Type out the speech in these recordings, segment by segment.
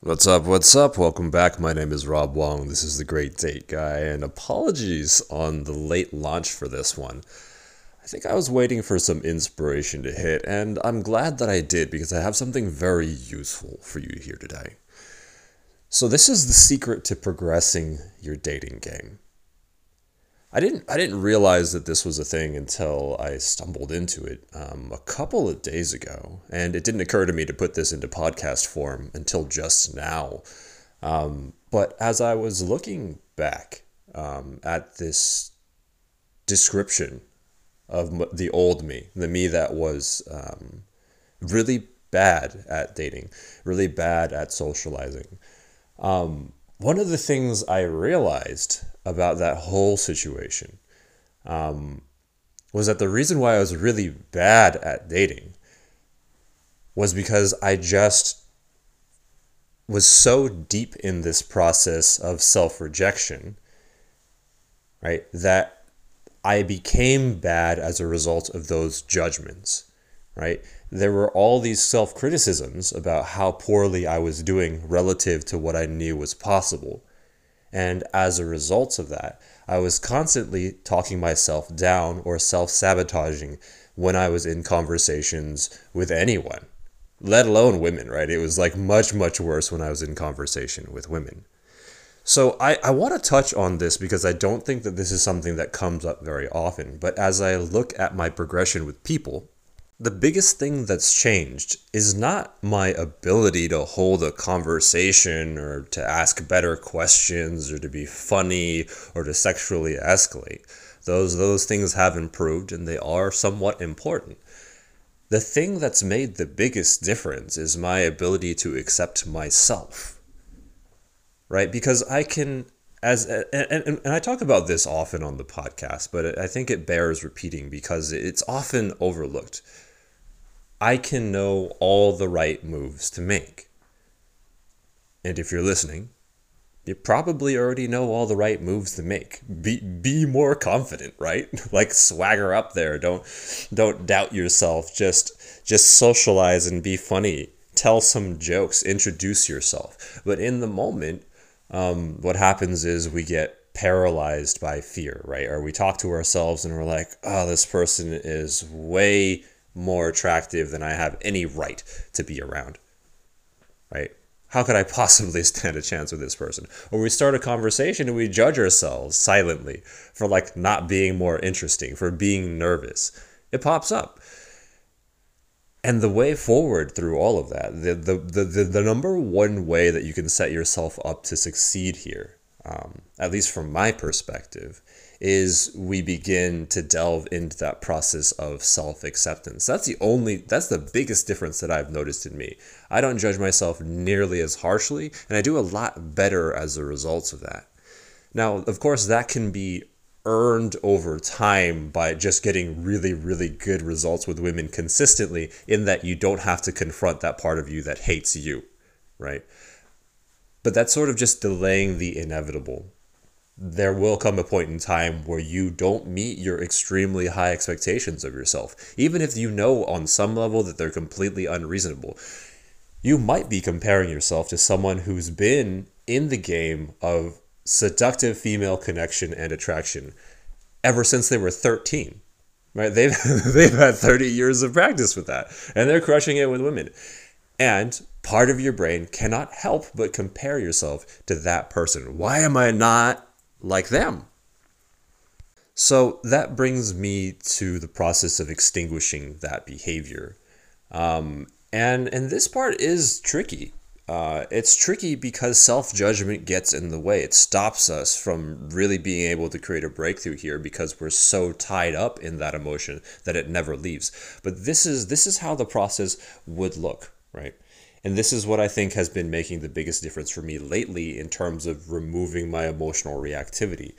What's up? What's up? Welcome back. My name is Rob Wong. This is the Great Date Guy, and apologies on the late launch for this one. I think I was waiting for some inspiration to hit, and I'm glad that I did because I have something very useful for you here today. So, this is the secret to progressing your dating game. I didn't I didn't realize that this was a thing until I stumbled into it um, a couple of days ago, and it didn't occur to me to put this into podcast form until just now. Um, but as I was looking back um, at this description of the old me, the me that was um, really bad at dating, really bad at socializing. Um, one of the things I realized about that whole situation um, was that the reason why I was really bad at dating was because I just was so deep in this process of self rejection, right, that I became bad as a result of those judgments, right? There were all these self criticisms about how poorly I was doing relative to what I knew was possible. And as a result of that, I was constantly talking myself down or self sabotaging when I was in conversations with anyone, let alone women, right? It was like much, much worse when I was in conversation with women. So I, I want to touch on this because I don't think that this is something that comes up very often. But as I look at my progression with people, the biggest thing that's changed is not my ability to hold a conversation or to ask better questions or to be funny or to sexually escalate. Those those things have improved and they are somewhat important. The thing that's made the biggest difference is my ability to accept myself. Right? Because I can as and, and, and I talk about this often on the podcast, but I think it bears repeating because it's often overlooked. I can know all the right moves to make. And if you're listening, you probably already know all the right moves to make. Be be more confident, right? like swagger up there. Don't don't doubt yourself. Just just socialize and be funny. Tell some jokes. Introduce yourself. But in the moment, um, what happens is we get paralyzed by fear, right? Or we talk to ourselves and we're like, oh, this person is way more attractive than I have any right to be around. Right? How could I possibly stand a chance with this person? Or we start a conversation and we judge ourselves silently for like not being more interesting, for being nervous. It pops up. And the way forward through all of that, the, the, the, the, the number one way that you can set yourself up to succeed here, um, at least from my perspective, is we begin to delve into that process of self-acceptance. That's the only that's the biggest difference that I've noticed in me. I don't judge myself nearly as harshly and I do a lot better as a result of that. Now, of course, that can be earned over time by just getting really really good results with women consistently in that you don't have to confront that part of you that hates you, right? But that's sort of just delaying the inevitable there will come a point in time where you don't meet your extremely high expectations of yourself. Even if you know on some level that they're completely unreasonable, you might be comparing yourself to someone who's been in the game of seductive female connection and attraction ever since they were 13. Right? They've they've had 30 years of practice with that and they're crushing it with women. And part of your brain cannot help but compare yourself to that person. Why am I not like them. So that brings me to the process of extinguishing that behavior. Um, and, and this part is tricky. Uh, it's tricky because self judgment gets in the way. It stops us from really being able to create a breakthrough here because we're so tied up in that emotion that it never leaves. But this is this is how the process would look, right? And this is what I think has been making the biggest difference for me lately in terms of removing my emotional reactivity.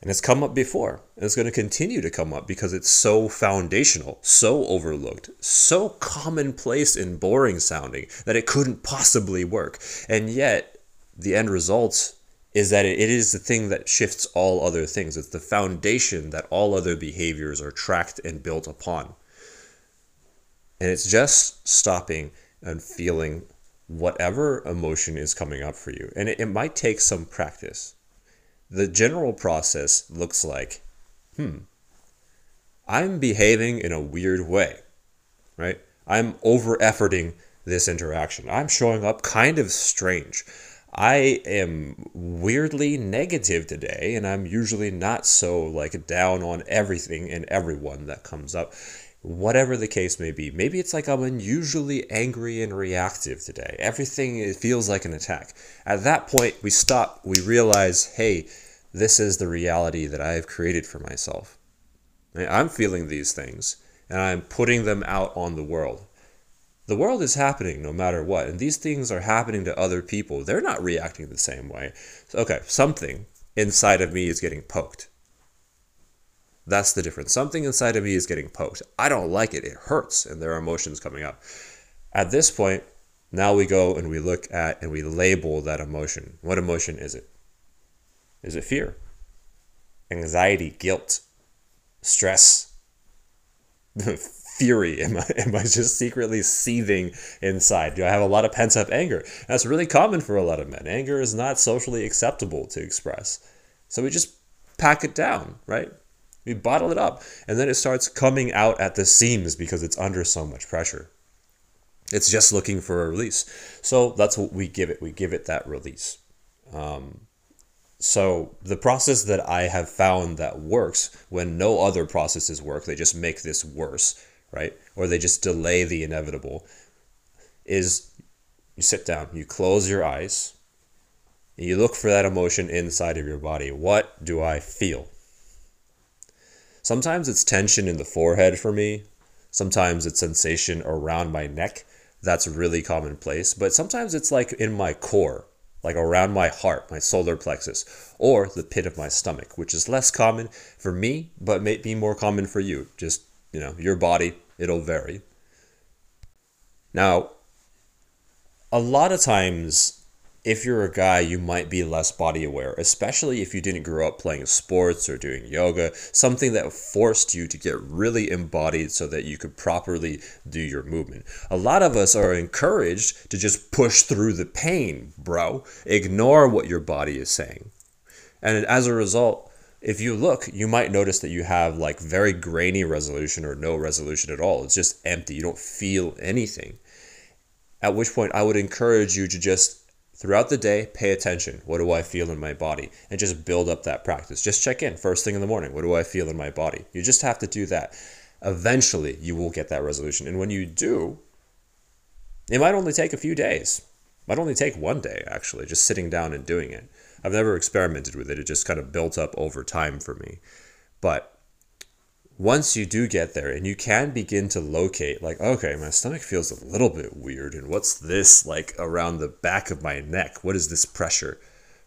And it's come up before, and it's going to continue to come up because it's so foundational, so overlooked, so commonplace and boring sounding that it couldn't possibly work. And yet, the end result is that it is the thing that shifts all other things. It's the foundation that all other behaviors are tracked and built upon. And it's just stopping and feeling whatever emotion is coming up for you. And it, it might take some practice. The general process looks like, hmm, I'm behaving in a weird way, right? I'm over efforting this interaction. I'm showing up kind of strange. I am weirdly negative today, and I'm usually not so like down on everything and everyone that comes up. Whatever the case may be, maybe it's like I'm unusually angry and reactive today. Everything feels like an attack. At that point, we stop. We realize, hey, this is the reality that I have created for myself. I'm feeling these things, and I'm putting them out on the world the world is happening no matter what and these things are happening to other people they're not reacting the same way so, okay something inside of me is getting poked that's the difference something inside of me is getting poked i don't like it it hurts and there are emotions coming up at this point now we go and we look at and we label that emotion what emotion is it is it fear anxiety guilt stress fury? Am I, am I just secretly seething inside? Do I have a lot of pent up anger? That's really common for a lot of men. Anger is not socially acceptable to express. So we just pack it down, right? We bottle it up. And then it starts coming out at the seams because it's under so much pressure. It's just looking for a release. So that's what we give it. We give it that release. Um, so the process that I have found that works when no other processes work, they just make this worse, right? Or they just delay the inevitable, is you sit down, you close your eyes, and you look for that emotion inside of your body. What do I feel? Sometimes it's tension in the forehead for me. Sometimes it's sensation around my neck. That's really commonplace. But sometimes it's like in my core, like around my heart, my solar plexus, or the pit of my stomach, which is less common for me, but may be more common for you. Just, you know, your body, it'll vary. Now, a lot of times, if you're a guy, you might be less body aware, especially if you didn't grow up playing sports or doing yoga, something that forced you to get really embodied so that you could properly do your movement. A lot of us are encouraged to just push through the pain, bro. Ignore what your body is saying. And as a result, if you look, you might notice that you have like very grainy resolution or no resolution at all. It's just empty. You don't feel anything. At which point, I would encourage you to just throughout the day pay attention. What do I feel in my body? And just build up that practice. Just check in first thing in the morning. What do I feel in my body? You just have to do that. Eventually, you will get that resolution. And when you do, it might only take a few days. It might only take one day, actually, just sitting down and doing it. I've never experimented with it. It just kind of built up over time for me. But once you do get there and you can begin to locate, like, okay, my stomach feels a little bit weird. And what's this like around the back of my neck? What is this pressure,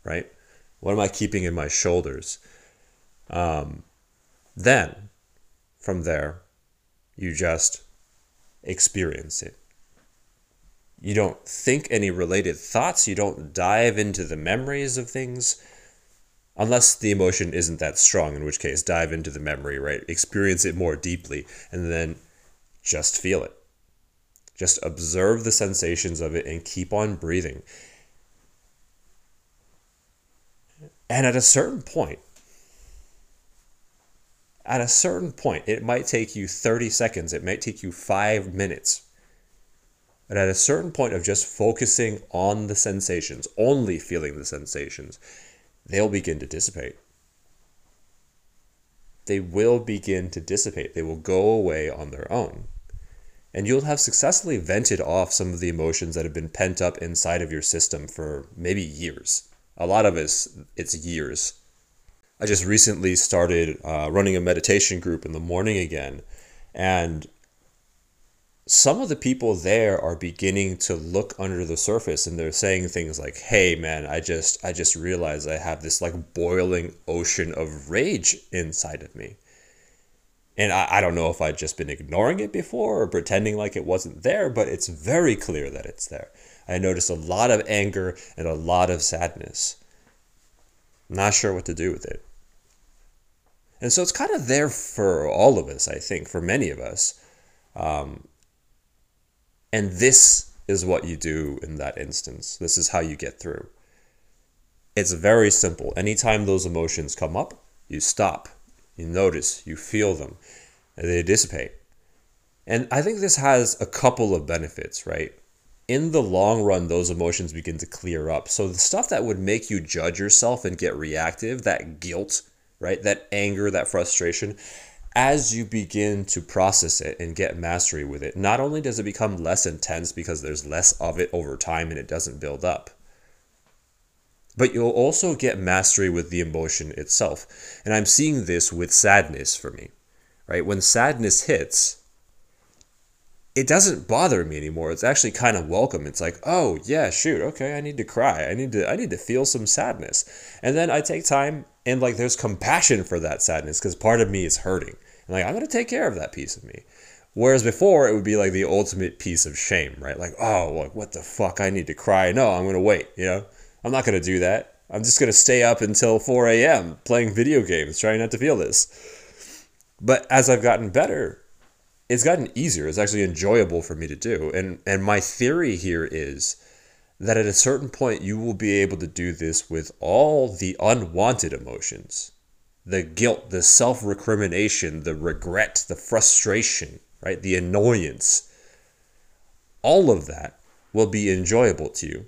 right? What am I keeping in my shoulders? Um, then from there, you just experience it. You don't think any related thoughts. You don't dive into the memories of things unless the emotion isn't that strong, in which case dive into the memory, right? Experience it more deeply and then just feel it. Just observe the sensations of it and keep on breathing. And at a certain point, at a certain point, it might take you 30 seconds, it might take you five minutes but at a certain point of just focusing on the sensations, only feeling the sensations, they'll begin to dissipate. They will begin to dissipate. They will go away on their own. And you'll have successfully vented off some of the emotions that have been pent up inside of your system for maybe years. A lot of us, it's years. I just recently started uh, running a meditation group in the morning again. And some of the people there are beginning to look under the surface and they're saying things like hey man i just i just realized i have this like boiling ocean of rage inside of me and I, I don't know if i'd just been ignoring it before or pretending like it wasn't there but it's very clear that it's there i noticed a lot of anger and a lot of sadness not sure what to do with it. And so it's kind of there for all of us, I think, for many of us. Um, and this is what you do in that instance. This is how you get through. It's very simple. Anytime those emotions come up, you stop, you notice, you feel them, and they dissipate. And I think this has a couple of benefits, right? In the long run, those emotions begin to clear up. So the stuff that would make you judge yourself and get reactive, that guilt, right? That anger, that frustration, as you begin to process it and get mastery with it, not only does it become less intense because there's less of it over time and it doesn't build up, but you'll also get mastery with the emotion itself. And I'm seeing this with sadness for me, right? When sadness hits, it doesn't bother me anymore. It's actually kind of welcome. It's like, oh yeah, shoot, okay, I need to cry. I need to I need to feel some sadness. And then I take time and like there's compassion for that sadness because part of me is hurting. And like I'm gonna take care of that piece of me. Whereas before it would be like the ultimate piece of shame, right? Like, oh, what the fuck? I need to cry. No, I'm gonna wait. You know, I'm not gonna do that. I'm just gonna stay up until 4 a.m. playing video games, trying not to feel this. But as I've gotten better, it's gotten easier. It's actually enjoyable for me to do. And and my theory here is that at a certain point you will be able to do this with all the unwanted emotions. The guilt, the self-recrimination, the regret, the frustration, right? The annoyance. All of that will be enjoyable to you.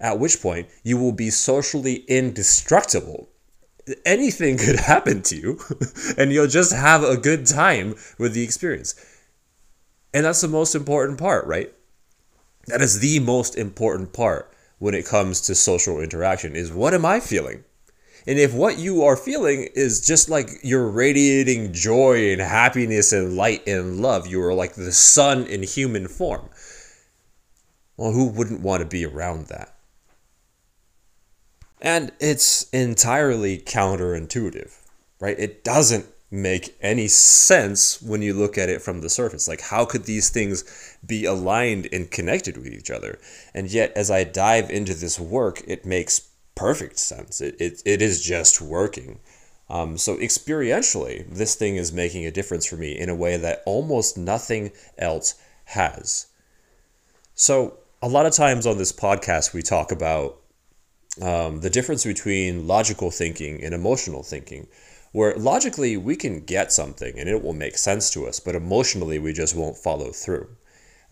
At which point you will be socially indestructible anything could happen to you and you'll just have a good time with the experience. And that's the most important part, right? That is the most important part when it comes to social interaction is what am I feeling? And if what you are feeling is just like you're radiating joy and happiness and light and love, you are like the sun in human form. Well, who wouldn't want to be around that? And it's entirely counterintuitive, right? It doesn't make any sense when you look at it from the surface. Like, how could these things be aligned and connected with each other? And yet, as I dive into this work, it makes perfect sense. It, it, it is just working. Um, so, experientially, this thing is making a difference for me in a way that almost nothing else has. So, a lot of times on this podcast, we talk about um, the difference between logical thinking and emotional thinking where logically we can get something and it will make sense to us, but emotionally we just won't follow through.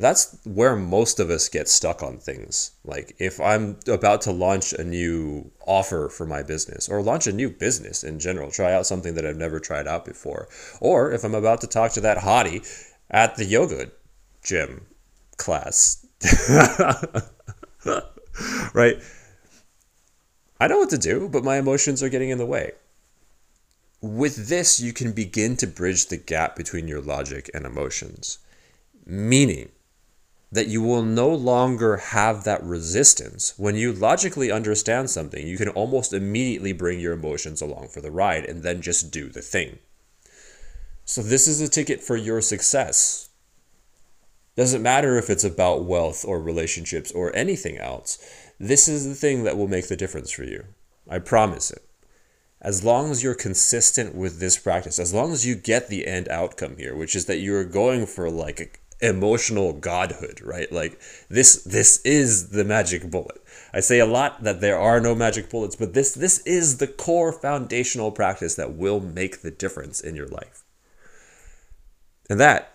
That's where most of us get stuck on things. Like if I'm about to launch a new offer for my business or launch a new business in general, try out something that I've never tried out before, or if I'm about to talk to that hottie at the yoga gym class. right? I know what to do, but my emotions are getting in the way with this, you can begin to bridge the gap between your logic and emotions, meaning that you will no longer have that resistance. When you logically understand something, you can almost immediately bring your emotions along for the ride and then just do the thing. So, this is a ticket for your success. Doesn't matter if it's about wealth or relationships or anything else. This is the thing that will make the difference for you. I promise it as long as you're consistent with this practice, as long as you get the end outcome here, which is that you're going for like emotional godhood, right? Like this this is the magic bullet. I say a lot that there are no magic bullets, but this this is the core foundational practice that will make the difference in your life. And that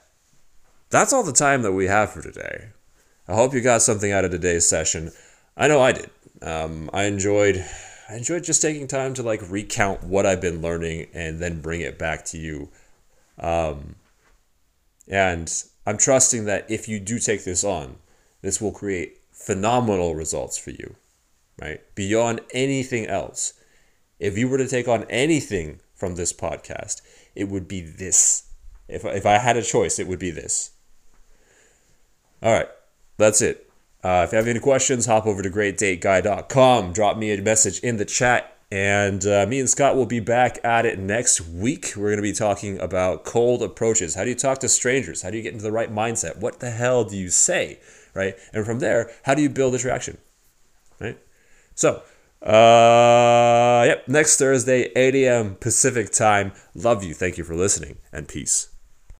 that's all the time that we have for today. I hope you got something out of today's session. I know I did. Um, I enjoyed I enjoyed just taking time to like recount what I've been learning and then bring it back to you. Um, and I'm trusting that if you do take this on, this will create phenomenal results for you, right? Beyond anything else. If you were to take on anything from this podcast, it would be this. If, if I had a choice, it would be this. All right, that's it. Uh, if you have any questions, hop over to greatdateguy.com. Drop me a message in the chat. And uh, me and Scott will be back at it next week. We're going to be talking about cold approaches. How do you talk to strangers? How do you get into the right mindset? What the hell do you say? Right? And from there, how do you build attraction? Right? So, Uh, yep. Next Thursday, 8 a.m. Pacific time. Love you. Thank you for listening, and peace.